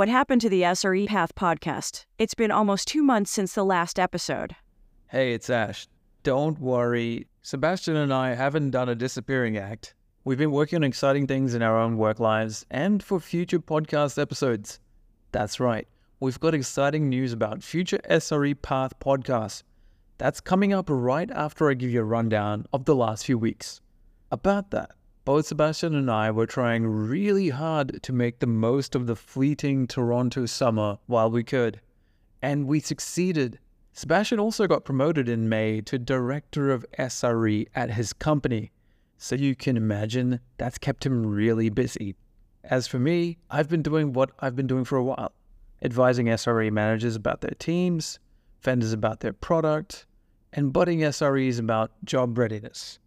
What happened to the SRE Path podcast? It's been almost two months since the last episode. Hey, it's Ash. Don't worry. Sebastian and I haven't done a disappearing act. We've been working on exciting things in our own work lives and for future podcast episodes. That's right. We've got exciting news about future SRE Path podcasts. That's coming up right after I give you a rundown of the last few weeks. About that, both Sebastian and I were trying really hard to make the most of the fleeting Toronto summer while we could. And we succeeded. Sebastian also got promoted in May to Director of SRE at his company. So you can imagine that's kept him really busy. As for me, I've been doing what I've been doing for a while advising SRE managers about their teams, vendors about their product, and budding SREs about job readiness.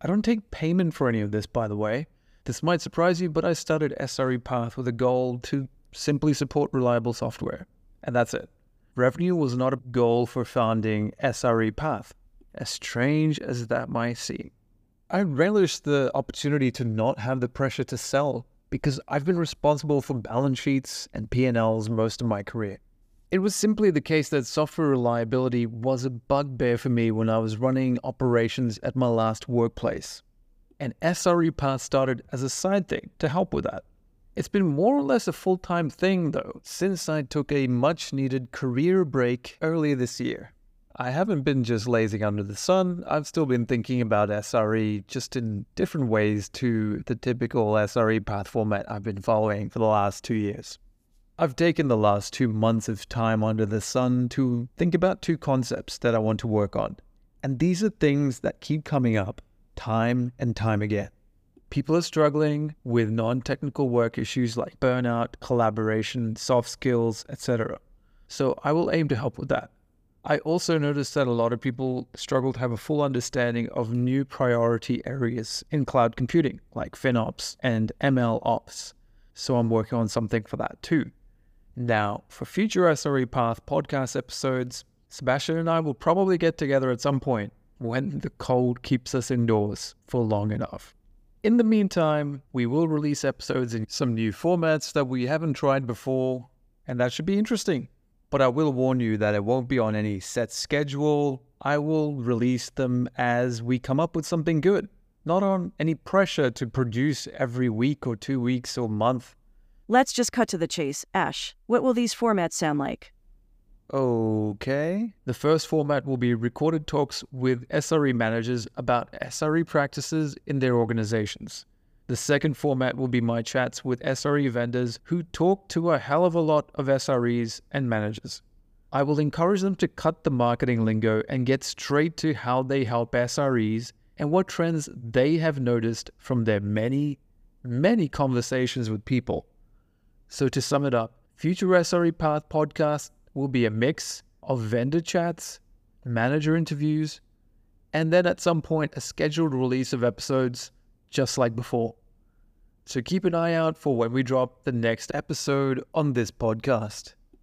I don't take payment for any of this, by the way. This might surprise you, but I started SRE Path with a goal to simply support reliable software. And that's it. Revenue was not a goal for founding SRE Path, as strange as that might seem. I relish the opportunity to not have the pressure to sell because I've been responsible for balance sheets and P&Ls most of my career. It was simply the case that software reliability was a bugbear for me when I was running operations at my last workplace. And SRE Path started as a side thing to help with that. It's been more or less a full time thing, though, since I took a much needed career break earlier this year. I haven't been just lazing under the sun, I've still been thinking about SRE just in different ways to the typical SRE path format I've been following for the last two years. I've taken the last two months of time under the sun to think about two concepts that I want to work on. And these are things that keep coming up time and time again. People are struggling with non technical work issues like burnout, collaboration, soft skills, etc. So I will aim to help with that. I also noticed that a lot of people struggle to have a full understanding of new priority areas in cloud computing, like FinOps and ML Ops. So I'm working on something for that too. Now, for future SRE Path podcast episodes, Sebastian and I will probably get together at some point when the cold keeps us indoors for long enough. In the meantime, we will release episodes in some new formats that we haven't tried before, and that should be interesting. But I will warn you that it won't be on any set schedule. I will release them as we come up with something good, not on any pressure to produce every week or two weeks or month. Let's just cut to the chase. Ash, what will these formats sound like? Okay. The first format will be recorded talks with SRE managers about SRE practices in their organizations. The second format will be my chats with SRE vendors who talk to a hell of a lot of SREs and managers. I will encourage them to cut the marketing lingo and get straight to how they help SREs and what trends they have noticed from their many, many conversations with people. So, to sum it up, future SRE Path podcast will be a mix of vendor chats, manager interviews, and then at some point a scheduled release of episodes just like before. So keep an eye out for when we drop the next episode on this podcast.